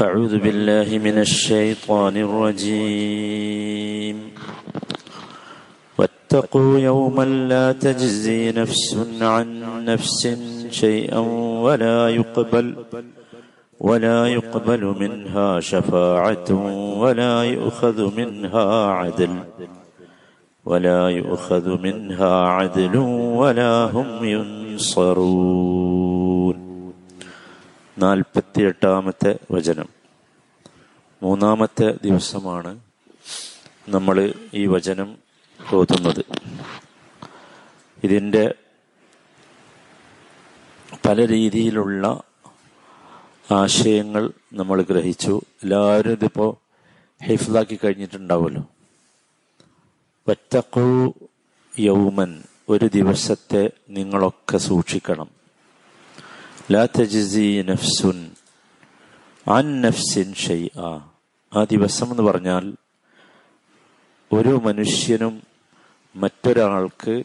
أعوذ بالله من الشيطان الرجيم. واتقوا يوما لا تجزي نفس عن نفس شيئا ولا يقبل ولا يقبل منها شفاعة ولا يؤخذ منها عدل ولا يؤخذ منها عدل ولا هم ينصرون. നാൽപ്പത്തിയെട്ടാമത്തെ വചനം. മൂന്നാമത്തെ ദിവസമാണ് നമ്മൾ ഈ വചനം ഓതുന്നത്. ഇതിന്റെ പല രീതിയിലുള്ള ആശയങ്ങൾ നമ്മൾ ഗ്രഹിച്ചു. എല്ലാവരും ഇതിപ്പോൾ ഹൈഫിലാക്കി കഴിഞ്ഞിട്ടുണ്ടാവുമല്ലോ. ഒറ്റക്കു യൗമൻ ഒരു ദിവസത്തെ നിങ്ങളൊക്കെ സൂക്ഷിക്കണം. ലാ നഫ്സുൻ അൻ നഫ്സിൻ ഷൈആ ആ ദിവസം എന്ന് പറഞ്ഞാൽ ഒരു മനുഷ്യനും മറ്റൊരാൾക്ക്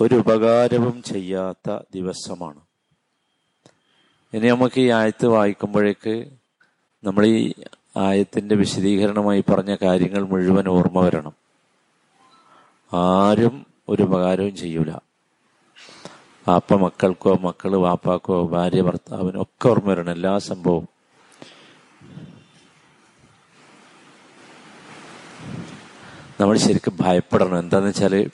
ഒരു ഉപകാരവും ചെയ്യാത്ത ദിവസമാണ്. ഇനി നമുക്ക് ഈ ആയത്ത് വായിക്കുമ്പോഴേക്ക് നമ്മൾ ഈ ആയത്തിന്റെ വിശദീകരണമായി പറഞ്ഞ കാര്യങ്ങൾ മുഴുവൻ ഓർമ്മ വരണം. ആരും ഒരു ഉപകാരവും ചെയ്യൂല. വാപ്പ മക്കൾക്കോ മക്കൾ വാപ്പാക്കോ ഭാര്യ ഭർത്താവിനോ ഒക്കെ ഓർമ്മ വരണം എല്ലാ സംഭവവും. നമ്മൾ ശരിക്കും ഭയപ്പെടണം. എന്താന്ന് വെച്ചാൽ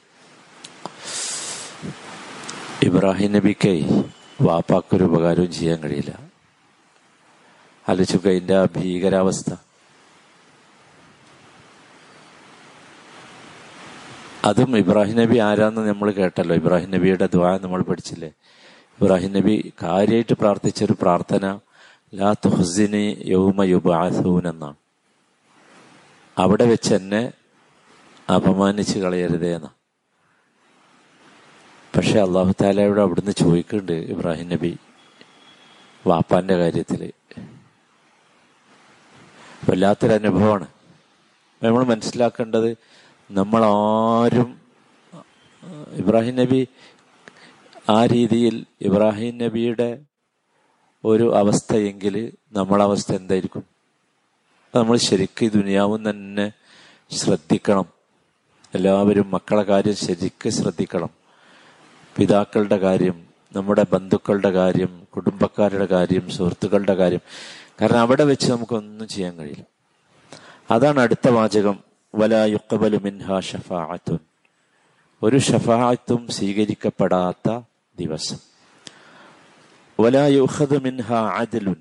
ഇബ്രാഹിം നബിക്ക് വാപ്പാക്കൊരു ഉപകാരവും ചെയ്യാൻ കഴിയില്ല. ആലോചിക്കുക അതിന്റെ ആ ഭീകരാവസ്ഥ. അതും ഇബ്രാഹിം നബി ആരാന്ന് നമ്മൾ കേട്ടല്ലോ. ഇബ്രാഹിം നബിയുടെ ദ്വാ നമ്മൾ പഠിച്ചില്ലേ? ഇബ്രാഹിം നബി കാര്യമായിട്ട് പ്രാർത്ഥിച്ചൊരു പ്രാർത്ഥന ലാ തുഹസിനി യൗമ യുബാസൂൻ എന്നാണ് അവിടെ വെച്ച് എന്നെ അപമാനിച്ച് കളയരുതേ എന്നാ. പക്ഷെ അള്ളാഹു താലയോട് അവിടുന്ന് ചോദിക്കുന്നുണ്ട് ഇബ്രാഹിം നബി വാപ്പാന്റെ കാര്യത്തിൽ. വല്ലാത്തൊരു അനുഭവമാണ് നമ്മൾ മനസ്സിലാക്കേണ്ടത് നമ്മളാരും ഇബ്രാഹിം നബി ആ രീതിയിൽ ഇബ്രാഹിം നബിയുടെ ഒരു അവസ്ഥയെങ്കിൽ നമ്മളെ അവസ്ഥ എന്തായിരിക്കും നമ്മൾ ശരിക്കും ഈ ദുനിയാവും തന്നെ ശ്രദ്ധിക്കണം. എല്ലാവരും മക്കളെ കാര്യം ശരിക്കും ശ്രദ്ധിക്കണം. പിതാക്കളുടെ കാര്യം നമ്മുടെ ബന്ധുക്കളുടെ കാര്യം കുടുംബക്കാരുടെ കാര്യം സുഹൃത്തുക്കളുടെ കാര്യം. കാരണം അവിടെ വെച്ച് നമുക്കൊന്നും ചെയ്യാൻ കഴിയില്ല. അതാണ് അടുത്ത വാചകം. ഷഫാഅത്തുൻ ഒരു ഷഫാഅത്തും സ്വീകരിക്കപ്പെടാത്ത ദിവസം. വലായുഹദ് മിൻഹ അദലുൻ.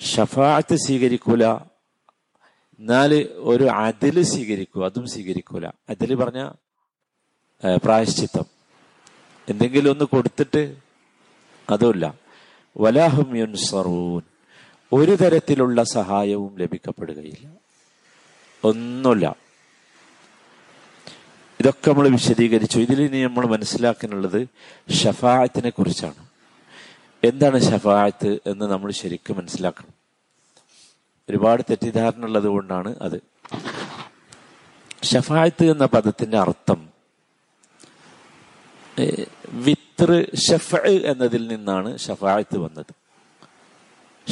ഷഫാഅത്ത് സ്വീകരിക്കൂല. എന്നാൽ ഒരു അതിൽ സ്വീകരിക്കൂ അതും സ്വീകരിക്കൂല. അതിൽ പറഞ്ഞ പ്രായശ്ചിത്തം. എന്തെങ്കിലും ഒന്ന് കൊടുത്തിട്ട് അതുമില്ല. വലാഹും യുൻസറൂൻ. ഒരു തരത്തിലുള്ള സഹായവും ലഭിക്കപ്പെടുകയില്ല. ഒന്നുമില്ല. ഇതൊക്കെ നമ്മൾ വിശദീകരിച്ചു. ഇതിൽ ഇനി നമ്മൾ മനസ്സിലാക്കാനുള്ളത് ഷഫായത്തിനെ കുറിച്ചാണ്. എന്താണ് ഷഫായത്ത് എന്ന് നമ്മൾ ശരിക്കും മനസ്സിലാക്കണം. ഒരുപാട് തെറ്റിദ്ധാരണ ഉള്ളത് കൊണ്ടാണ് അത്. ഷഫായത്ത് എന്ന പദത്തിന്റെ അർത്ഥം വിത്ര ഷഫ് എന്നതിൽ നിന്നാണ് ഷഫായത്ത് വന്നത്.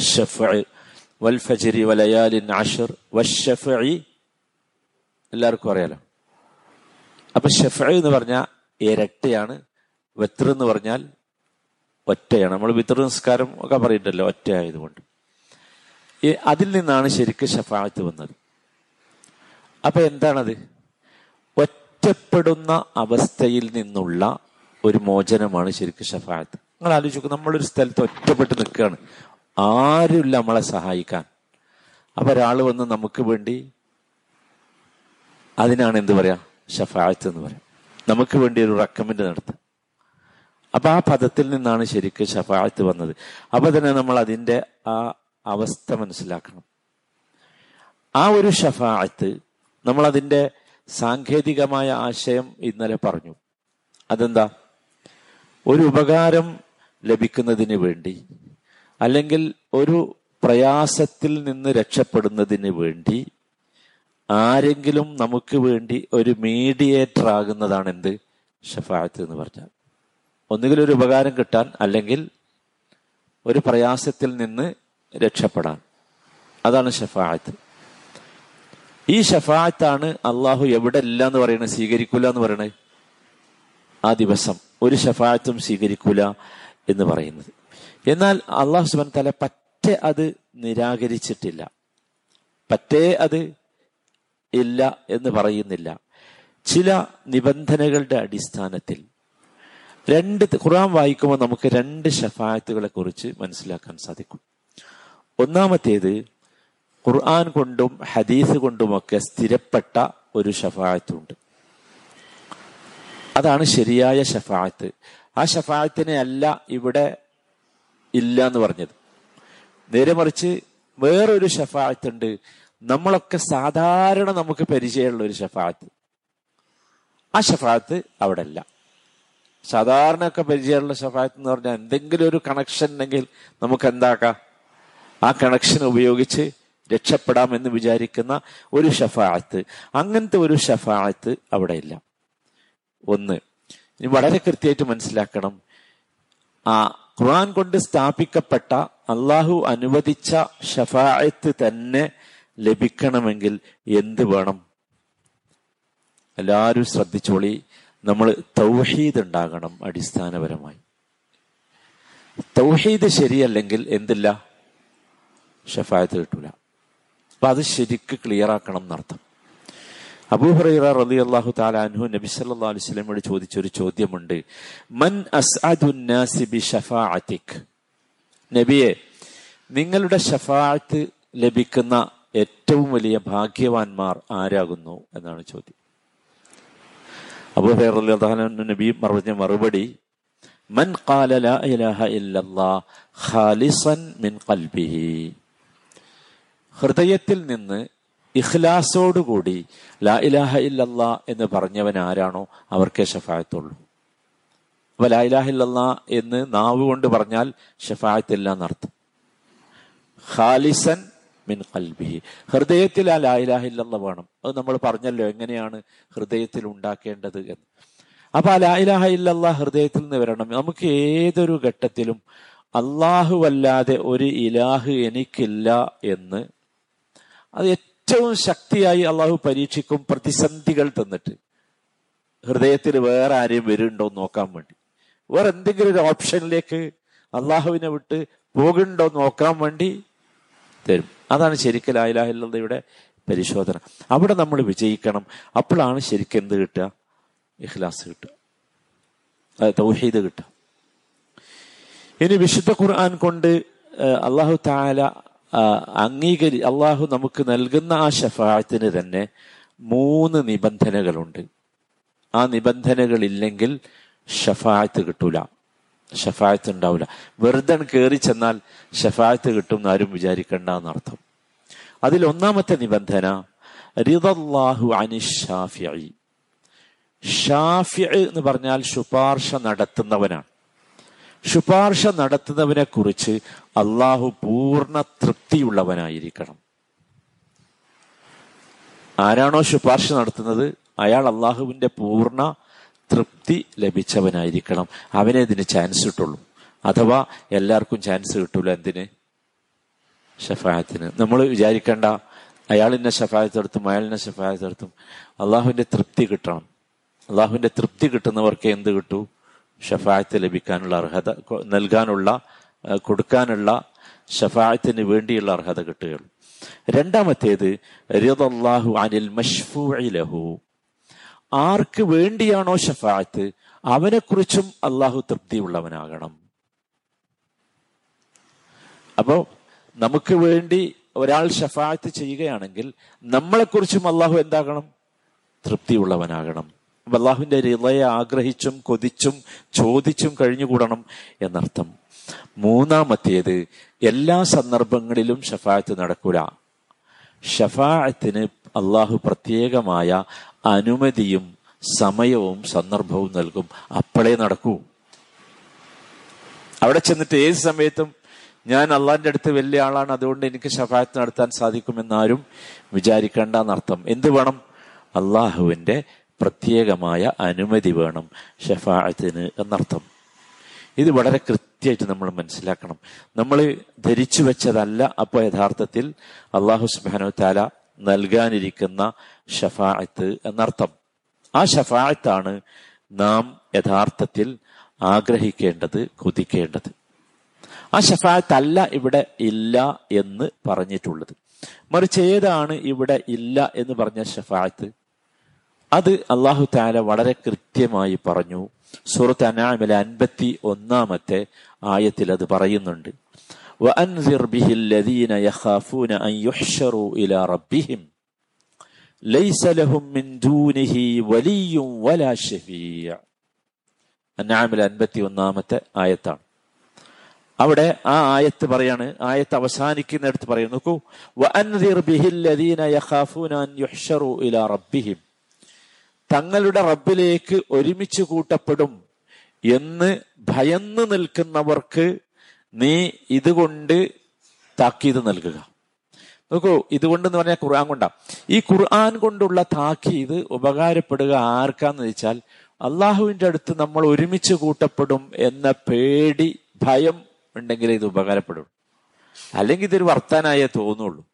ഷഫ് വൽ ഫജരി വലയാലിൻ അഷർ വഷഫി എല്ലാവർക്കും അറിയാലോ. അപ്പൊ ഷെഫ് എന്ന് പറഞ്ഞാൽ ഇരട്ടയാണ് വെത്ര എന്ന് പറഞ്ഞാൽ ഒറ്റയാണ്. നമ്മൾ വിത്ര നിസ്കാരം ഒക്കെ പറയിട്ടല്ലോ ഒറ്റ ആയതുകൊണ്ട് അതിൽ നിന്നാണ് ശരിക്കും ഷഫായത്ത് വന്നത്. അപ്പൊ എന്താണത്? ഒറ്റപ്പെടുന്ന അവസ്ഥയിൽ നിന്നുള്ള ഒരു മോചനമാണ് ശരിക്കും ഷഫായത്ത് നിങ്ങൾ ആലോചിക്കും നമ്മളൊരു സ്ഥലത്ത് ഒറ്റപ്പെട്ട് നിൽക്കുകയാണ്. ആരുമില്ല നമ്മളെ സഹായിക്കാൻ. അപ്പൊ ഒരാൾ വന്ന് നമുക്ക് വേണ്ടി അതിനാണ് എന്ത് പറയാ? ഷഫായത്ത് എന്ന് പറയാം. നമുക്ക് വേണ്ടി ഒരു റെക്കമെൻഡ് നടത്താം. അപ്പൊ ആ പദത്തിൽ നിന്നാണ് ശരിക്കും ഷഫായത്ത് വന്നത്. അപ്പൊ തന്നെ നമ്മൾ അതിന്റെ ആ അവസ്ഥ മനസ്സിലാക്കണം. ആ ഒരു ഷഫായത്ത് നമ്മൾ അതിന്റെ സാങ്കേതികമായ ആശയം ഇന്നലെ പറഞ്ഞു. അതെന്താ? ഒരു ഉപകാരം ലഭിക്കുന്നതിന് വേണ്ടി അല്ലെങ്കിൽ ഒരു പ്രയാസത്തിൽ നിന്ന് രക്ഷപ്പെടുന്നതിന് വേണ്ടി ആരെങ്കിലും നമുക്ക് വേണ്ടി ഒരു മീഡിയേറ്റർ ആകുന്നതാണ് എന്ത് ഷഫായത്ത് എന്ന് പറഞ്ഞാൽ. ഒന്നുകിൽ ഒരു ഉപകാരം കിട്ടാൻ അല്ലെങ്കിൽ ഒരു പ്രയാസത്തിൽ നിന്ന് രക്ഷപ്പെടാൻ. അതാണ് ഷഫായത്ത് ഈ ഷഫായത്താണ് അള്ളാഹു എവിടെ ഇല്ല എന്ന് പറയുന്നത് സ്വീകരിക്കൂല എന്ന് പറയണത് ആ ദിവസം ഒരു ഷഫായത്തും സ്വീകരിക്കൂല എന്ന് പറയുന്നത്. എന്നാൽ അള്ളാഹു സുബൻ തല പറ്റേ അത് നിരാകരിച്ചിട്ടില്ല. പറ്റേ അത് ഇല്ല എന്ന് പറയുന്നില്ല. ചില നിബന്ധനകളുടെ അടിസ്ഥാനത്തിൽ രണ്ട് ഖുർആൻ വായിക്കുമ്പോൾ നമുക്ക് രണ്ട് ഷഫായത്തുകളെ കുറിച്ച് മനസ്സിലാക്കാൻ സാധിക്കും. ഒന്നാമത്തേത് ഖുർആൻ കൊണ്ടും ഹദീസ് കൊണ്ടുമൊക്കെ സ്ഥിരപ്പെട്ട ഒരു ഷഫായത്തുണ്ട് അതാണ് ശരിയായ ഷഫായത്ത് ആ ഷഫായത്തിനെ അല്ല ഇവിടെ ഇല്ല എന്ന് പറഞ്ഞത്. നേരെ മറിച്ച് വേറൊരു ഷഫായത്ത് ഉണ്ട് നമ്മളൊക്കെ സാധാരണ നമുക്ക് പരിചയമുള്ള ഒരു ഷഫാത്ത്. ആ ഷഫാത്ത് അവിടെ അല്ല സാധാരണ ഒക്കെ പരിചയമുള്ള ഷഫാത്ത് എന്ന് പറഞ്ഞാൽ എന്തെങ്കിലും ഒരു കണക്ഷൻ ഉണ്ടെങ്കിൽ നമുക്ക് എന്താക്കാം? ആ കണക്ഷൻ ഉപയോഗിച്ച് രക്ഷപ്പെടാമെന്ന് വിചാരിക്കുന്ന ഒരു ഷഫാത്ത്. അങ്ങനത്തെ ഒരു ഷഫാത്ത് അവിടെ ഇല്ല ഒന്ന് ഇനി വളരെ കൃത്യമായിട്ട് മനസ്സിലാക്കണം. ആ ഖുർആൻ കൊണ്ട് സ്ഥാപിക്കപ്പെട്ട അള്ളാഹു അനുവദിച്ച ഷഫായത്ത് തന്നെ ലഭിക്കണമെങ്കിൽ എന്ത് വേണം? എല്ലാവരും ശ്രദ്ധിച്ചോളി. നമ്മൾ തൗഹീദ് ഉണ്ടാകണം അടിസ്ഥാനപരമായി. തൗഹീദ് ശരിയല്ലെങ്കിൽ എന്തില്ല? ഷഫായത്ത് കിട്ടൂല. അപ്പൊ അത് ശരിക്ക് ക്ലിയർ ആക്കണം എന്നർത്ഥം. അബൂഹറ റലി അള്ളാഹു താലാൻഹു നബി സല്ലാ അലുസ്ലമോട് ചോദിച്ചൊരു ചോദ്യമുണ്ട്. മൻ നബിയെ നിങ്ങളുടെ ഷഫാഅത്ത് ലഭിക്കുന്ന ഏറ്റവും വലിയ ഭാഗ്യവാന്മാർ ആരാകുന്നു എന്നാണ് ചോദ്യം. അള്ളാഹു നബി പറഞ്ഞ മറുപടി മൻ ഖാല ലാ ഇലാഹ ഖാലിസൻ മിൻ ഖൽബിഹി. ഹൃദയത്തിൽ നിന്ന് ഇഖ്ലാസോടുകൂടി ലാ ഇലാഹ ഇല്ലല്ലാ എന്ന് പറഞ്ഞവൻ ആരാണോ അവർക്കേ ഷഫായത്തുള്ളൂ. അപ്പൊ ലാ ഇലാഹ ഇല്ലല്ലാ എന്ന് നാവ് കൊണ്ട് പറഞ്ഞാൽ ഷഫായത്തില്ല എന്നർത്ഥം. ഖാലിസൻ മിൻ കൽബിഹി ഹൃദയത്തിൽ ആ ലായിലാഹില്ലെന്ന് വേണം. അത് നമ്മൾ പറഞ്ഞല്ലോ എങ്ങനെയാണ് ഹൃദയത്തിൽ ഉണ്ടാക്കേണ്ടത് എന്ന്. അപ്പൊ ആ ലായിലാഹ ഇല്ലല്ലാ ഹൃദയത്തിൽ നിന്ന് വരണം. നമുക്ക് ഏതൊരു ഘട്ടത്തിലും അള്ളാഹു അല്ലാതെ ഒരു ഇലാഹ് എനിക്കില്ല എന്ന് അത് ഏറ്റവും ശക്തിയായി അള്ളാഹു പരീക്ഷിക്കും പ്രതിസന്ധികൾ തന്നിട്ട്. ഹൃദയത്തിൽ വേറെ ആരെയും വരുന്നുണ്ടോ എന്ന് നോക്കാൻ വേണ്ടി. വേറെ എന്തെങ്കിലും ഒരു ഓപ്ഷനിലേക്ക് അള്ളാഹുവിനെ വിട്ട് പോകുന്നുണ്ടോ നോക്കാൻ വേണ്ടി തരും. അതാണ് ശരിക്കും ലായിലാഹില്ലയുടെ പരിശോധന. അവിടെ നമ്മൾ വിജയിക്കണം. അപ്പോഴാണ് ശരിക്കും എന്ത് കിട്ടുക? ഇഖ്ലാസ് കിട്ടുക. തൗഹീദ് കിട്ടുക. ഇനി വിശുദ്ധ ഖുർആൻ കൊണ്ട് അള്ളാഹു താല അംഗീകരി അള്ളാഹു നമുക്ക് നൽകുന്ന ആ ഷഫായത്തിന് തന്നെ മൂന്ന് നിബന്ധനകളുണ്ട്. ആ നിബന്ധനകളില്ലെങ്കിൽ ഷഫായത്ത് കിട്ടൂല. ഷഫായത്ത് ഉണ്ടാവില്ല. വെറുതെ കയറി ചെന്നാൽ ഷഫായത്ത് കിട്ടും എന്ന് ആരും വിചാരിക്കണ്ട എന്നർത്ഥം. അതിൽ ഒന്നാമത്തെ നിബന്ധന റിദല്ലാഹു അനിഷാഫി ഷാഫി എന്ന് പറഞ്ഞാൽ ശുപാർശ നടത്തുന്നവനാണ്. ശുപാർശ നടത്തുന്നവനെ കുറിച്ച് അള്ളാഹു പൂർണ തൃപ്തിയുള്ളവനായിരിക്കണം. ആരാണോ ശുപാർശ നടത്തുന്നത്? അയാൾ അള്ളാഹുവിന്റെ പൂർണ തൃപ്തി ലഭിച്ചവനായിരിക്കണം. അവനെ ഇതിന് ചാൻസ് കിട്ടുള്ളൂ. അഥവാ എല്ലാവർക്കും ചാൻസ് കിട്ടൂല എന്തിന്? ഷഫായത്തിന്. നമ്മൾ വിചാരിക്കേണ്ട അയാളിനെ ഷഫായത്തെടുത്തും അയാളിനെ ഷഫായത്തെടുത്തും അള്ളാഹുവിന്റെ തൃപ്തി കിട്ടണം. അള്ളാഹുവിന്റെ തൃപ്തി കിട്ടുന്നവർക്ക് എന്ത് കിട്ടൂ? ഷഫായത്ത് ലഭിക്കാനുള്ള അർഹത നൽകാനുള്ള കൊടുക്കാനുള്ള ഷഫായത്തിന് വേണ്ടിയുള്ള അർഹത കിട്ടുകയുള്ളൂ. രണ്ടാമത്തേത് അനിൽ ലഹു. ആർക്ക് വേണ്ടിയാണോ ഷഫായത്ത് അവനെക്കുറിച്ചും അള്ളാഹു തൃപ്തിയുള്ളവനാകണം. അപ്പോ നമുക്ക് വേണ്ടി ഒരാൾ ഷഫായത്ത് ചെയ്യുകയാണെങ്കിൽ നമ്മളെക്കുറിച്ചും അള്ളാഹു എന്താകണം? തൃപ്തിയുള്ളവനാകണം. അള്ളാഹുവിന്റെ ഹൃദയെ ആഗ്രഹിച്ചും കൊതിച്ചും ചോദിച്ചും കഴിഞ്ഞുകൂടണം എന്നർത്ഥം. മൂന്നാമത്തേത് എല്ലാ സന്ദർഭങ്ങളിലും ഷഫായത്ത് നടക്കൂല. ഷഫായത്തിന് അള്ളാഹു പ്രത്യേകമായ അനുമതിയും സമയവും സന്ദർഭവും നൽകും. അപ്പോഴേ നടക്കൂ. അവിടെ ചെന്നിട്ട് ഏത് സമയത്തും ഞാൻ അള്ളാഹിന്റെ അടുത്ത് വലിയ ആളാണ് അതുകൊണ്ട് എനിക്ക് ഷഫായത്ത് നടത്താൻ സാധിക്കുമെന്നാരും വിചാരിക്കേണ്ട എന്നർത്ഥം എന്ത് വേണം? അള്ളാഹുവിന്റെ പ്രത്യേകമായ അനുമതി വേണം ഷഫായത്തിന് എന്നർത്ഥം. ഇത് വളരെ കൃത്യമായിട്ട് നമ്മൾ മനസ്സിലാക്കണം. നമ്മൾ ധരിച്ചു വെച്ചതല്ല അപ്പോൾ യഥാർത്ഥത്തിൽ അള്ളാഹു സുബാനു താല നൽകാനിരിക്കുന്ന ഷഫായത്ത് എന്നർത്ഥം. ആ ഷഫായത്താണ് നാം യഥാർത്ഥത്തിൽ ആഗ്രഹിക്കേണ്ടത് കൊതിക്കേണ്ടത്. ആ ഷഫായത്തല്ല ഇവിടെ ഇല്ല എന്ന് പറഞ്ഞിട്ടുള്ളത്. മറിച്ച് ഏതാണ് ഇവിടെ ഇല്ല എന്ന് പറഞ്ഞ ഷഫായത്ത് അത് അള്ളാഹു താല വളരെ കൃത്യമായി പറഞ്ഞു. സൂറത്ത് അനാമിലെ അൻപത്തി ഒന്നാമത്തെ ആയത്തിൽ അത് പറയുന്നുണ്ട്. وأنذر به الذين يخافون أن يحشروا إلى ربهم ليس لهم من دونه ولي ولا شفيع അന്നാമിലെ അൻപത്തി ഒന്നാമത്തെ ആയത്താണ് അവിടെ ആ ആയത്ത് പറയാണ് ആയത്ത് അവസാനിക്കുന്നിടത്ത് പറയും നോക്കൂ വഅൻദിർ ബിഹില്ലദീന യഖാഫൂന അൻ യുഹ്ശറു ഇലാ റബ്ബിഹിം തങ്ങളുടെ റബ്ബിലേക്ക് ഒരുമിച്ച് കൂട്ടപ്പെടും എന്ന് ഭയന്ന് നിൽക്കുന്നവർക്ക് നീ ഇതുകൊണ്ട് താക്കീത് നൽകുക. നോക്കൂ ഇതുകൊണ്ട് എന്ന് പറഞ്ഞാൽ ഖുർആൻ കൊണ്ടാ. ഈ ഖുർആൻ കൊണ്ടുള്ള താക്കീത് ഉപകാരപ്പെടുക ആർക്കാന്ന് വെച്ചാൽ അള്ളാഹുവിന്റെ അടുത്ത് നമ്മൾ ഒരുമിച്ച് കൂട്ടപ്പെടും എന്ന പേടി ഭയം ഉണ്ടെങ്കിൽ ഇത് ഉപകാരപ്പെടും. അല്ലെങ്കിൽ ഇതൊരു വർത്താനായേ തോന്നുള്ളൂ.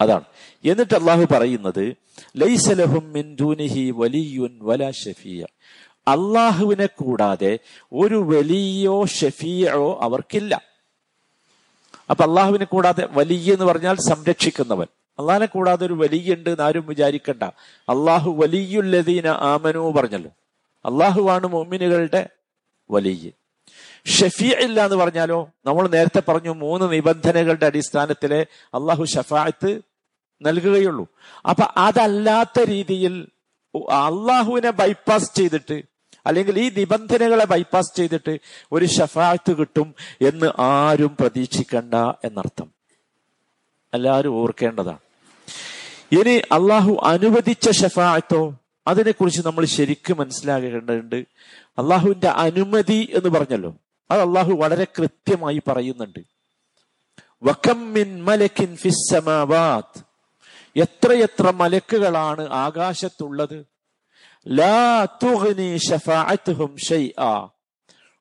അതാണ്. എന്നിട്ട് അള്ളാഹു പറയുന്നത് ലൈസലഹും വല ഷഫിയ. അള്ളാഹുവിനെ കൂടാതെ ഒരു വലിയോ ഷഫിയോ അവർക്കില്ല. അപ്പൊ അള്ളാഹുവിനെ കൂടാതെ വലിയ എന്ന് പറഞ്ഞാൽ സംരക്ഷിക്കുന്നവൻ. അള്ളാഹിനെ കൂടാതെ ഒരു വലിയ ഉണ്ട് എന്ന് ആരും വിചാരിക്കണ്ട. അള്ളാഹു വലിയുല്ലതീന ആമനു പറഞ്ഞല്ലോ. അള്ളാഹുവാണ് മോമിനുകളുടെ വലിയ. ഷഫീ ഇല്ല എന്ന് പറഞ്ഞാലോ നമ്മൾ നേരത്തെ പറഞ്ഞു മൂന്ന് നിബന്ധനകളുടെ അടിസ്ഥാനത്തിലെ അള്ളാഹു ഷഫായത്ത് നൽകുകയുള്ളൂ. അപ്പൊ അതല്ലാത്ത രീതിയിൽ അള്ളാഹുവിനെ ബൈപ്പാസ് ചെയ്തിട്ട് അല്ലെങ്കിൽ ഈ നിബന്ധനകളെ ബൈപ്പാസ് ചെയ്തിട്ട് ഒരു ഷഫായത്ത് കിട്ടും എന്ന് ആരും പ്രതീക്ഷിക്കണ്ട എന്നർത്ഥം. എല്ലാവരും ഓർക്കേണ്ടതാണ്. ഇനി അള്ളാഹു അനുവദിച്ച ഷഫായത്തോ അതിനെക്കുറിച്ച് നമ്മൾ ശരിക്കും മനസ്സിലാക്കേണ്ടതുണ്ട്. അള്ളാഹുവിന്റെ അനുമതി എന്ന് പറഞ്ഞല്ലോ. അത് അള്ളാഹു വളരെ കൃത്യമായി പറയുന്നുണ്ട്. എത്രയെത്ര മലക്കുകളാണ് ആകാശത്തുള്ളത്? ലാ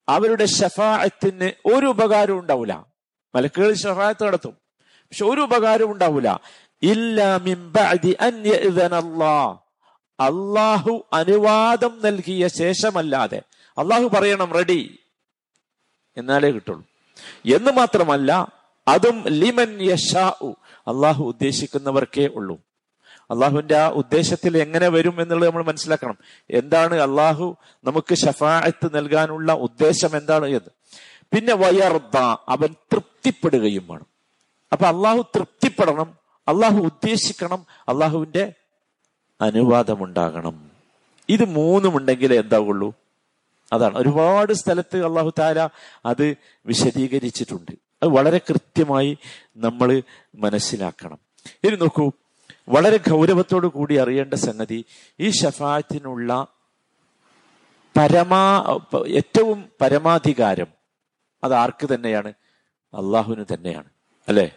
അവരുടെ ഷഫാഅത്തിന് ഒരു ഉപകാരവും ഉണ്ടാവില്ല മലക്കുകൾ ഷഫാഅത്ത് നടത്തും. പക്ഷെ ഒരു ഉപകാരവും ഉണ്ടാവില്ല ഇല്ലാ മിൻ ബഅദി അൻ അള്ളാഹു അനുവാദം നൽകിയ ശേഷമല്ലാതെ. അള്ളാഹു പറയണം റെഡി. എന്നാലേ കിട്ടുള്ളൂ. എന്ന് മാത്രമല്ല അതും ലിമൻ യഷാഉ അള്ളാഹു ഉദ്ദേശിക്കുന്നവർക്കേ ഉള്ളൂ. അള്ളാഹുവിന്റെ ആ ഉദ്ദേശത്തിൽ എങ്ങനെ വരും എന്നുള്ളത് നമ്മൾ മനസ്സിലാക്കണം. എന്താണ് അള്ളാഹു നമുക്ക് ഷഫായത്ത് നൽകാനുള്ള ഉദ്ദേശം എന്താണ് എന്ന്. പിന്നെ വയർദ അവൻ തൃപ്തിപ്പെടുകയും വേണം. അപ്പൊ അള്ളാഹു തൃപ്തിപ്പെടണം അള്ളാഹു ഉദ്ദേശിക്കണം അള്ളാഹുവിന്റെ അനുവാദമുണ്ടാകണം. ഇത് മൂന്നും ഉണ്ടെങ്കിലേ എന്താവുള്ളൂ? അതാണ്. ഒരുപാട് സ്ഥലത്ത് അള്ളാഹു താല അത് വിശദീകരിച്ചിട്ടുണ്ട്. അത് വളരെ കൃത്യമായി നമ്മൾ മനസ്സിലാക്കണം. ഇനി നോക്കൂ വളരെ ഗൗരവത്തോടു കൂടി അറിയേണ്ട സംഗതി ഈ ഷഫായത്തിനുള്ള പരമാ ഏറ്റവും പരമാധികാരം അത് ആർക്ക് തന്നെയാണ്? അള്ളാഹുവിന് തന്നെയാണ്. അല്ലെ?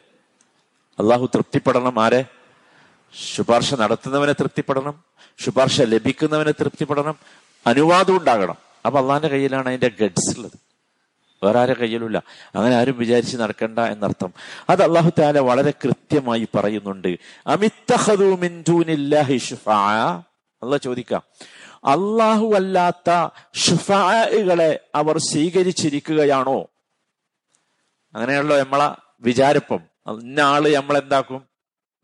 അള്ളാഹു തൃപ്തിപ്പെടണം ആരെ? ശുപാർശ നടത്തുന്നവനെ തൃപ്തിപ്പെടണം ശുപാർശ ലഭിക്കുന്നവനെ തൃപ്തിപ്പെടണം അനുവാദം ഉണ്ടാകണം. അപ്പൊ അള്ളാഹിന്റെ കയ്യിലാണ് അതിന്റെ ഗഡ്സ് ഉള്ളത്. വേറെ ആരെ കയ്യിലുമില്ല. അങ്ങനെ ആരും വിചാരിച്ച് നടക്കണ്ട എന്നർത്ഥം. അത് അള്ളാഹു താല വളരെ കൃത്യമായി പറയുന്നുണ്ട്. അല്ല ചോദിക്കാം. അള്ളാഹു അല്ലാത്ത ഷുഫായകളെ അവർ സ്വീകരിച്ചിരിക്കുകയാണോ? അങ്ങനെയുള്ള നമ്മളെ വിചാരപ്പം. ഇന്ന ആൾ നമ്മളെന്താക്കും?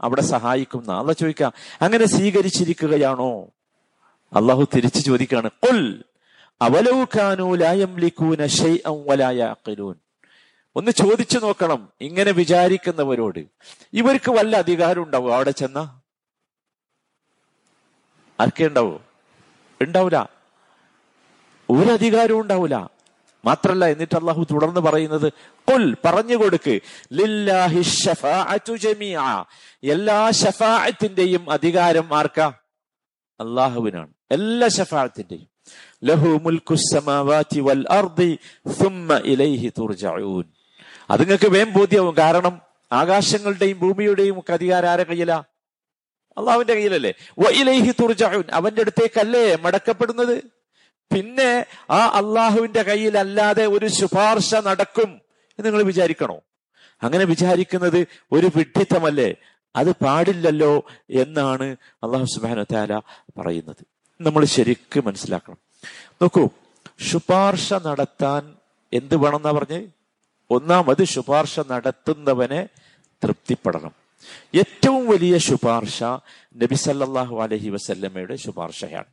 അവിടെ സഹായിക്കുന്ന അല്ല ചോദിക്കാം. അങ്ങനെ സ്വീകരിച്ചിരിക്കുകയാണോ? അള്ളാഹു തിരിച്ചു ചോദിക്കുകയാണ്. ഒന്ന് ചോദിച്ചു നോക്കണം ഇങ്ങനെ വിചാരിക്കുന്നവരോട്. ഇവർക്ക് വല്ല അധികാരം ഉണ്ടാവോ? അവിടെ ചെന്ന? ആർക്കേ ഉണ്ടാവോ? ഉണ്ടാവൂല. ഒരു അധികാരവും മാത്രല്ല എന്നിട്ട് അള്ളാഹു തുടർന്ന് പറയുന്നത് കൊൽ പറഞ്ഞു കൊടുക്ക്. എല്ലാ ഷഫാഅത്തിന്റെയും അധികാരം ആർക്കാ? അള്ളാഹുവിനാണ് എല്ലാ ഷഫാഅത്തിന്റെയും ലഹു വൽ ഇലൈഹി തുർജഊൻ നിങ്ങൾക്ക് വേം ബോധ്യവും. കാരണം ആകാശങ്ങളുടെയും ഭൂമിയുടെയും ഒക്കെ അധികാരം ആരെ കയ്യിലാ? അള്ളാഹുവിന്റെ കയ്യിലല്ലേ? ഇലൈഹി തുർജഊൻ അവന്റെ അടുത്തേക്കല്ലേ മടക്കപ്പെടുന്നത്? പിന്നെ ആ അള്ളാഹുവിന്റെ കയ്യിലല്ലാതെ ഒരു ശുപാർശ നടക്കും എന്ന് നിങ്ങൾ വിചാരിക്കണോ? അങ്ങനെ വിചാരിക്കുന്നത് ഒരു വിഡ്ഢിത്തമല്ലേ? അത് പാടില്ലല്ലോ എന്നാണ് അള്ളാഹു സുബാന പറയുന്നത്. നമ്മൾ ശരിക്കും മനസ്സിലാക്കണം. നോക്കൂ ശുപാർശ നടത്താൻ എന്ത് വേണമെന്നാ പറഞ്ഞ്? ഒന്നാമത് ശുപാർശ നടത്തുന്നവനെ തൃപ്തിപ്പെടണം. ഏറ്റവും വലിയ ശുപാർശ നബി സല്ലല്ലാഹു അലൈഹി വസല്ലമയുടെ ശുപാർശയാണ്.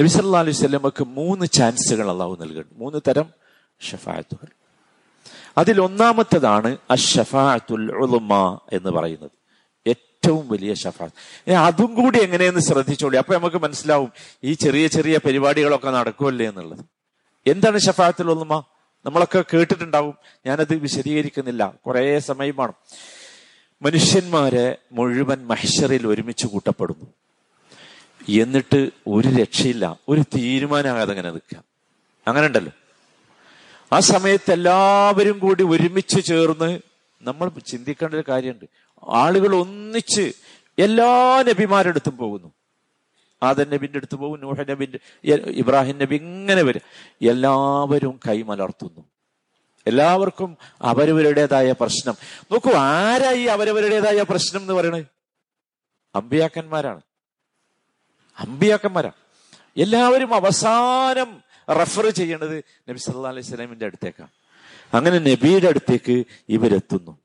നബി സല്ലാ അലൈഹി വസല്ലമക്ക് മൂന്ന് ചാൻസുകൾ അള്ളാഹു നൽകുന്നു മൂന്ന് തരം ഷഫായത്തുകൾ. അതിൽ ഒന്നാമത്തതാണ് അഷഫാത്തുൽ എന്ന് പറയുന്നത്. ഏറ്റവും വലിയ ഷഫാത്ത് അതും കൂടി എങ്ങനെയെന്ന് ശ്രദ്ധിച്ചോളി. അപ്പൊ നമുക്ക് മനസ്സിലാവും ഈ ചെറിയ ചെറിയ പരിപാടികളൊക്കെ നടക്കുമല്ലേ എന്നുള്ളത്. എന്താണ് ഷഫാത്തിൽ ഒന്നുമ നമ്മളൊക്കെ കേട്ടിട്ടുണ്ടാവും. ഞാനത് വിശദീകരിക്കുന്നില്ല. കുറേ സമയം വേണം. മനുഷ്യന്മാരെ മുഴുവൻ മഹ്ഷറിൽ ഒരുമിച്ച് കൂട്ടപ്പെടുന്നു. എന്നിട്ട് ഒരു രക്ഷയില്ല. ഒരു തീരുമാനമാകാതെ അങ്ങനെ നിൽക്കുക. അങ്ങനെ ഉണ്ടല്ലോ. ആ സമയത്ത് എല്ലാവരും കൂടി ഒരുമിച്ച് ചേർന്ന് നമ്മൾ ചിന്തിക്കേണ്ട ഒരു കാര്യമുണ്ട്. ആളുകൾ ഒന്നിച്ച് എല്ലാ നബിമാരുടെ അടുത്തും പോകുന്നു. ആദൻ നബിന്റെ അടുത്ത് പോകും നൂഹ നബിന്റെ ഇബ്രാഹിം നബി ഇങ്ങനെ വരും. എല്ലാവരും കൈമലർത്തുന്നു. എല്ലാവർക്കും അവരവരുടേതായ പ്രശ്നം. നോക്കൂ ആരായി അവരവരുടേതായ പ്രശ്നം എന്ന് പറയണത്? അമ്പിയാക്കന്മാരാണ്. അമ്പിയാക്കന്മാരാണ്. എല്ലാവരും അവസാനം റെഫർ ചെയ്യണത് നബി സല്ലാ അലൈഹി സ്വലാമിന്റെ അടുത്തേക്കാണ്. അങ്ങനെ നബിയുടെ അടുത്തേക്ക് ഇവരെത്തുന്നു.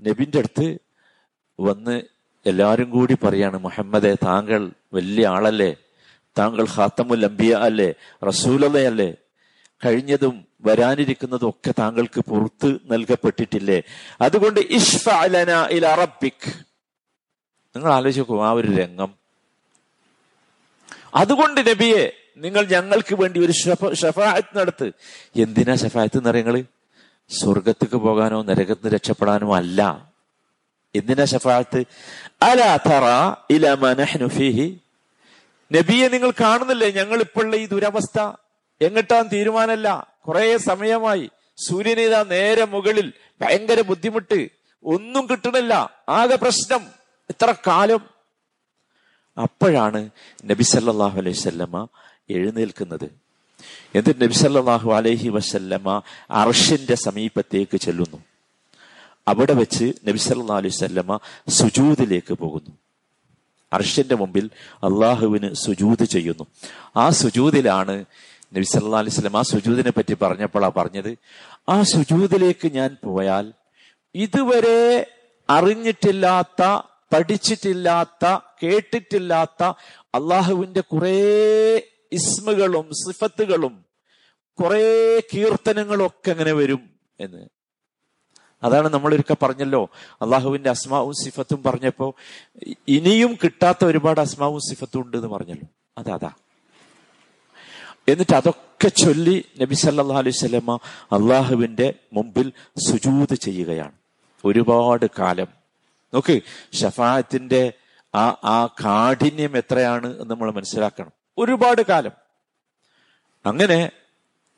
നബിന്റെ അടുത്ത് വന്ന് എല്ലാരും കൂടി പറയാണ് മുഹമ്മദെ താങ്കൾ വലിയ ആളല്ലേ? താങ്കൾ ഹാത്തമുൽ അംബിയ അല്ലേ? റസൂലതയല്ലേ കഴിഞ്ഞതും വരാനിരിക്കുന്നതും ഒക്കെ താങ്കൾക്ക് പുറത്ത് നൽകപ്പെട്ടിട്ടില്ലേ? അതുകൊണ്ട് അറബിക് നിങ്ങൾ ആലോചിക്കൂ ആ ഒരു രംഗം. അതുകൊണ്ട് നബിയെ നിങ്ങൾ ഞങ്ങൾക്ക് വേണ്ടി ഒരു ഷഫായത്ത് നടത്ത്. എന്തിനാ ഷഫായത്ത് എന്ന് പറയുന്നത്? സ്വർഗത്തേക്ക് പോകാനോ നരകത്തിന് രക്ഷപ്പെടാനോ അല്ല. എന്തിനാ ഷഫാത്ത് അലാ തറ ഇലമനഹ്നുഫിഹി നബിയെ നിങ്ങൾ കാണുന്നില്ലേ? ഞങ്ങൾ ഇപ്പോഴുള്ള ഈ ദുരവസ്ഥ എങ്ങട്ടാൻ തീരുമാനമല്ല. കുറെ സമയമായി സൂര്യനിതാ നേരെ മുകളിൽ ഭയങ്കര ബുദ്ധിമുട്ട്. ഒന്നും കിട്ടണില്ല. ആകെ പ്രശ്നം ഇത്ര കാലം. അപ്പോഴാണ് നബി സല്ലാഹു അലൈഹി വല്ലമ എഴുന്നേൽക്കുന്നത്. എന്നിട്ട് നബി സല്ലാഹു അലൈഹി വസല്ലമ അർഷിന്റെ സമീപത്തേക്ക് ചെല്ലുന്നു. അവിടെ വെച്ച് നബി സല്ലാ അലൈഹി വല്ലമ സുജൂദിലേക്ക് പോകുന്നു. അർഷിന്റെ മുമ്പിൽ അള്ളാഹുവിന് സുജൂത് ചെയ്യുന്നു. ആ സുജൂതിലാണ് നബി സല്ലാ അലൈഹി സ്വലം ആ സുജൂദിനെ പറ്റി പറഞ്ഞപ്പോഴാ പറഞ്ഞത് ആ സുജൂദിലേക്ക് ഞാൻ പോയാൽ ഇതുവരെ അറിഞ്ഞിട്ടില്ലാത്ത പഠിച്ചിട്ടില്ലാത്ത കേട്ടിട്ടില്ലാത്ത അള്ളാഹുവിന്റെ കുറേ ഇസ്മുകളും സിഫത്തുകളും കുറേ കീർത്തനങ്ങളും ഒക്കെ അങ്ങനെ വരും എന്ന്. അതാണ് നമ്മളൊരിക്കൽ പറഞ്ഞല്ലോ. അള്ളാഹുവിന്റെ അസ്മാവും സിഫത്തും പറഞ്ഞപ്പോ ഇനിയും കിട്ടാത്ത ഒരുപാട് അസ്മാവും സിഫത്തും ഉണ്ട് എന്ന് പറഞ്ഞല്ലോ. അതാ എന്നിട്ട് അതൊക്കെ ചൊല്ലി നബി സല്ലാ അലൈഹി സ്വലമ അള്ളാഹുവിന്റെ മുമ്പിൽ സുജൂത് ചെയ്യുകയാണ്. ഒരുപാട് കാലം. നോക്ക് ഷഫായത്തിന്റെ ആ ആ കാഠിന്യം എത്രയാണ് എന്ന് നമ്മൾ മനസ്സിലാക്കണം. ഒരുപാട് കാലം. അങ്ങനെ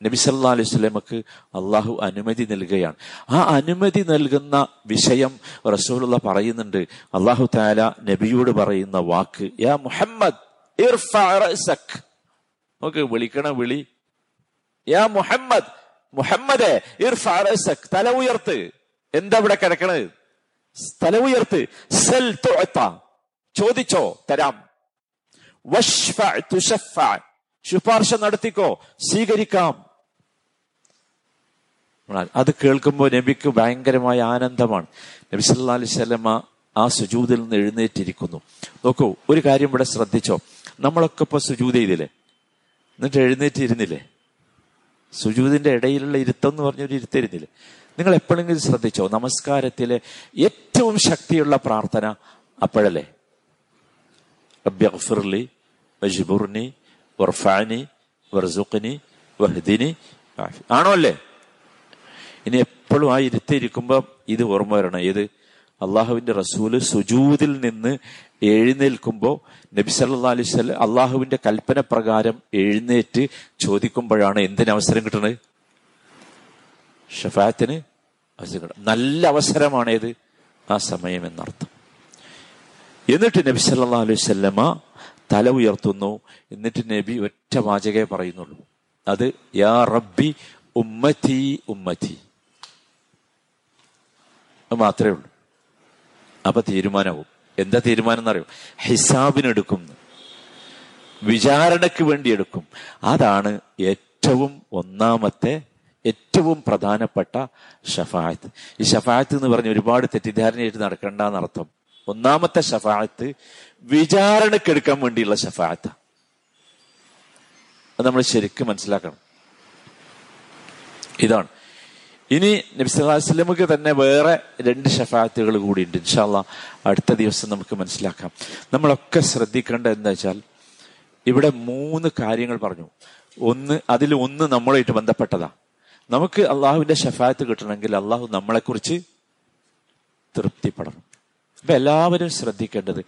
നബി സല്ലാ അലൈഹി സ്വലമക്ക് അള്ളാഹു അനുമതി നൽകുകയാണ്. ആ അനുമതി നൽകുന്ന വിഷയം റസൂലുള്ള പറയുന്നുണ്ട്. അള്ളാഹു താല നബിയോട് പറയുന്ന വാക്ക് യാ മുഹമ്മദ് നോക്ക് വിളിക്കണ വിളി യാ മുഹമ്മദ് മുഹമ്മദേ തല ഉയർത്ത്. എന്താ ഇവിടെ കിടക്കണത്? തല ഉയർത്ത്. സെൽ ചോദിച്ചോ തരാം. ശുപാർശ നടത്തിക്കോ? സ്വീകരിക്കാം. അത് കേൾക്കുമ്പോൾ നബിക്ക് ഭയങ്കരമായ ആനന്ദമാണ്. നബി സല്ലാ അലൈഹി സ്വലമ ആ സുജൂതിൽ നിന്ന് എഴുന്നേറ്റിരിക്കുന്നു. നോക്കൂ ഒരു കാര്യം ഇവിടെ ശ്രദ്ധിച്ചോ. നമ്മളൊക്കെ ഇപ്പൊ സുജൂത് ചെയ്തില്ലേ എന്നിട്ട് എഴുന്നേറ്റിരുന്നില്ലേ? സുജൂതിന്റെ ഇടയിലുള്ള ഇരുത്തം എന്ന് പറഞ്ഞൊരു ഇരുത്തിരുന്നില്ലേ? നിങ്ങൾ എപ്പോഴെങ്കിലും ശ്രദ്ധിച്ചോ? നമസ്കാരത്തിലെ ഏറ്റവും ശക്തിയുള്ള പ്രാർത്ഥന അപ്പോഴല്ലേ? വജിബുർനി വർഫാനി വർസുഖിനി വഹദിനി ആണോ അല്ലേ? ഇനി എപ്പോഴും ആ ഇരുത്തിയിരിക്കുമ്പോൾ ഇത് ഓർമ്മ വരണം. ഏത്? അള്ളാഹുവിന്റെ റസൂൽ സുജൂതിൽ നിന്ന് എഴുന്നേൽക്കുമ്പോൾ നബി സല്ലാ അലൈഹി സ്വലം അള്ളാഹുവിന്റെ കൽപ്പന പ്രകാരം എഴുന്നേറ്റ് ചോദിക്കുമ്പോഴാണ് എന്തിന് അവസരം കിട്ടുന്നത്? ഷഫാത്തിന് അവസരം കിട്ടും. നല്ല അവസരമാണേത് ആ സമയം എന്നർത്ഥം. എന്നിട്ട് നബി സല്ലാ അലൈഹി സ്വല്ലമ തല ഉയർത്തുന്നു എന്നിട്ട് നബി ഒറ്റ വാചകേ പറയുന്നുള്ളൂ. അത് യാ റബ്ബി ഉമ്മത്തി ഉമ്മത്തി. മാത്രമേ ഉള്ളൂ. അപ്പൊ തീരുമാനവും എന്താ തീരുമാനം എന്നറിയോ? ഹിസാബിനെടുക്കും. വിചാരണയ്ക്ക് വേണ്ടി എടുക്കും. അതാണ് ഏറ്റവും ഒന്നാമത്തെ ഏറ്റവും പ്രധാനപ്പെട്ട ഷഫായത്ത്. ഈ ഷഫായത്ത് എന്ന് പറഞ്ഞ ഒരുപാട് തെറ്റിദ്ധാരണയായിട്ട് നടക്കണ്ടെന്നർത്ഥം. ഒന്നാമത്തെ ഷഫായത്ത് വിചാരണക്കെടുക്കാൻ വേണ്ടിയുള്ള ഷഫായത്ത് അത് നമ്മൾ ശരിക്കും മനസ്സിലാക്കണം. ഇതാണ്. ഇനി നബിസ്വല്ലാസ്ലമുക്ക് തന്നെ വേറെ രണ്ട് ഷഫാത്തുകൾ ഉണ്ട് ഇൻഷാല്ല അടുത്ത ദിവസം നമുക്ക് മനസ്സിലാക്കാം. നമ്മളൊക്കെ ശ്രദ്ധിക്കേണ്ടത് എന്താ വെച്ചാൽ ഇവിടെ മൂന്ന് കാര്യങ്ങൾ പറഞ്ഞു. ഒന്ന് അതിൽ ഒന്ന് നമ്മളായിട്ട് ബന്ധപ്പെട്ടതാ. നമുക്ക് അള്ളാഹുവിന്റെ ഷഫാത്ത് കിട്ടണമെങ്കിൽ അള്ളാഹു നമ്മളെക്കുറിച്ച് തൃപ്തിപ്പെടണം. അപ്പൊ എല്ലാവരും ശ്രദ്ധിക്കേണ്ടത്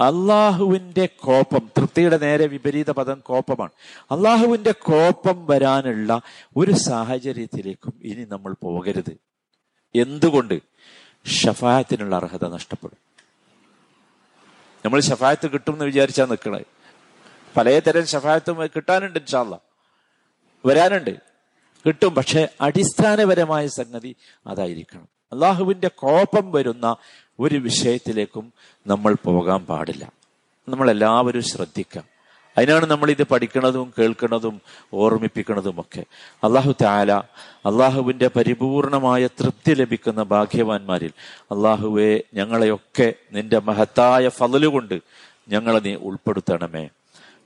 അള്ളാഹുവിന്റെ കോപം തൃപ്തിയുടെ നേരെ വിപരീത പദം കോപമാണ്. അള്ളാഹുവിന്റെ കോപം വരാനുള്ള ഒരു സാഹചര്യത്തിലേക്കും ഇനി നമ്മൾ പോകരുത്. എന്തുകൊണ്ട്? ഷഫായത്തിനുള്ള അർഹത നഷ്ടപ്പെടും. നമ്മൾ ഷഫായത്ത് കിട്ടും എന്ന് വിചാരിച്ചാൽ നിൽക്കണേ പലതരം ഷഫായത്തും കിട്ടാനുണ്ട് ഇൻഷാല്ല വരാനുണ്ട്. കിട്ടും. പക്ഷെ അടിസ്ഥാനപരമായ സംഗതി അതായിരിക്കണം. അള്ളാഹുവിന്റെ കോപം വരുന്ന ഒരു വിഷയത്തിലേക്കും നമ്മൾ പോകാൻ പാടില്ല. നമ്മൾ എല്ലാവരും ശ്രദ്ധിക്കാം. അതിനാണ് നമ്മൾ ഇത് പഠിക്കുന്നതും കേൾക്കുന്നതും ഓർമ്മിപ്പിക്കുന്നതും ഒക്കെ അള്ളാഹു താല അള്ളാഹുവിന്റെ പരിപൂർണമായ തൃപ്തി ലഭിക്കുന്ന ഭാഗ്യവാന്മാരിൽ അള്ളാഹുവെ ഞങ്ങളെയൊക്കെ നിന്റെ മഹത്തായ ഫലലുകൊണ്ട് ഞങ്ങളെ നീ ഉൾപ്പെടുത്തണമേ.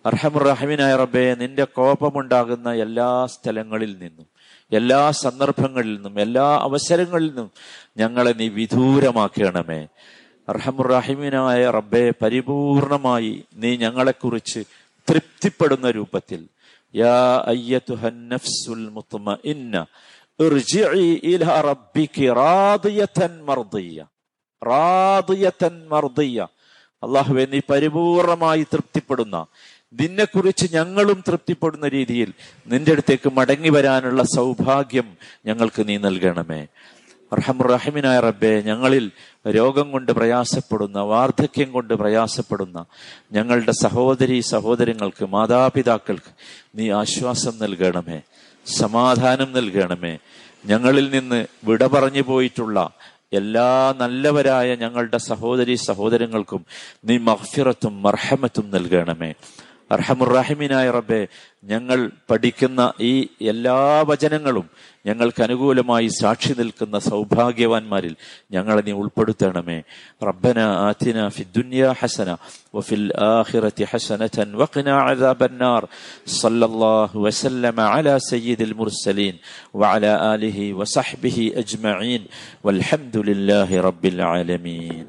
അർഹമുറഹമിനായ റബ്ബെ നിന്റെ കോപമുണ്ടാകുന്ന എല്ലാ സ്ഥലങ്ങളിൽ നിന്നും എല്ലാ സന്ദർഭങ്ങളിൽ നിന്നും എല്ലാ അവസരങ്ങളിൽ നിന്നും ഞങ്ങളെ നീ വിദൂരമാക്കണമേ. അർഹമുറഹിമിനായ റബ്ബെ പരിപൂർണമായി നീ ഞങ്ങളെക്കുറിച്ച് തൃപ്തിപ്പെടുന്ന രൂപത്തിൽ. യാ അള്ളാഹുവെ നീ പരിപൂർണമായി തൃപ്തിപ്പെടുന്ന നിന്നെക്കുറിച്ച് ഞങ്ങളും തൃപ്തിപ്പെടുന്ന രീതിയിൽ നിന്റെ അടുത്തേക്ക് മടങ്ങി വരാനുള്ള സൗഭാഗ്യം ഞങ്ങൾക്ക് നീ നൽകണമേ. റഹമുറഹിമിനായ റബ്ബെ ഞങ്ങളിൽ രോഗം കൊണ്ട് പ്രയാസപ്പെടുന്ന വാർദ്ധക്യം കൊണ്ട് പ്രയാസപ്പെടുന്ന ഞങ്ങളുടെ സഹോദരി സഹോദരങ്ങൾക്ക് മാതാപിതാക്കൾക്ക് നീ ആശ്വാസം നൽകണമേ സമാധാനം നൽകണമേ. ഞങ്ങളിൽ നിന്ന് വിട പറഞ്ഞു പോയിട്ടുള്ള എല്ലാ നല്ലവരായ ഞങ്ങളുടെ സഹോദരി സഹോദരങ്ങൾക്കും നീ മഹ്ഫിറത്തും മർഹമത്തും നൽകണമേ. അർഹമുറാഹിമിനായ റബ്ബെ ഞങ്ങൾ പഠിക്കുന്ന ഈ എല്ലാ വചനങ്ങളും ഞങ്ങൾക്ക് അനുകൂലമായി സാക്ഷി നിൽക്കുന്ന സൗഭാഗ്യവാന്മാരിൽ ഞങ്ങളെ നീ ഉൾപ്പെടുത്തണമേ. റബ്ബന ആതിന ഫി ദുനിയ ഹസന വഫിൽ ആഖിറതി ഹസനതൻ വഖിന അദാബന്നാർ സല്ലല്ലാഹു വസല്ലമ അലാ സയ്യിദിൽ മുർസലീൻ വഅലാ ആലിഹി വസഹ്ബിഹി അജ്മഈൻ. വൽഹംദുലില്ലാഹി റബ്ബിൽ ആലമീൻ.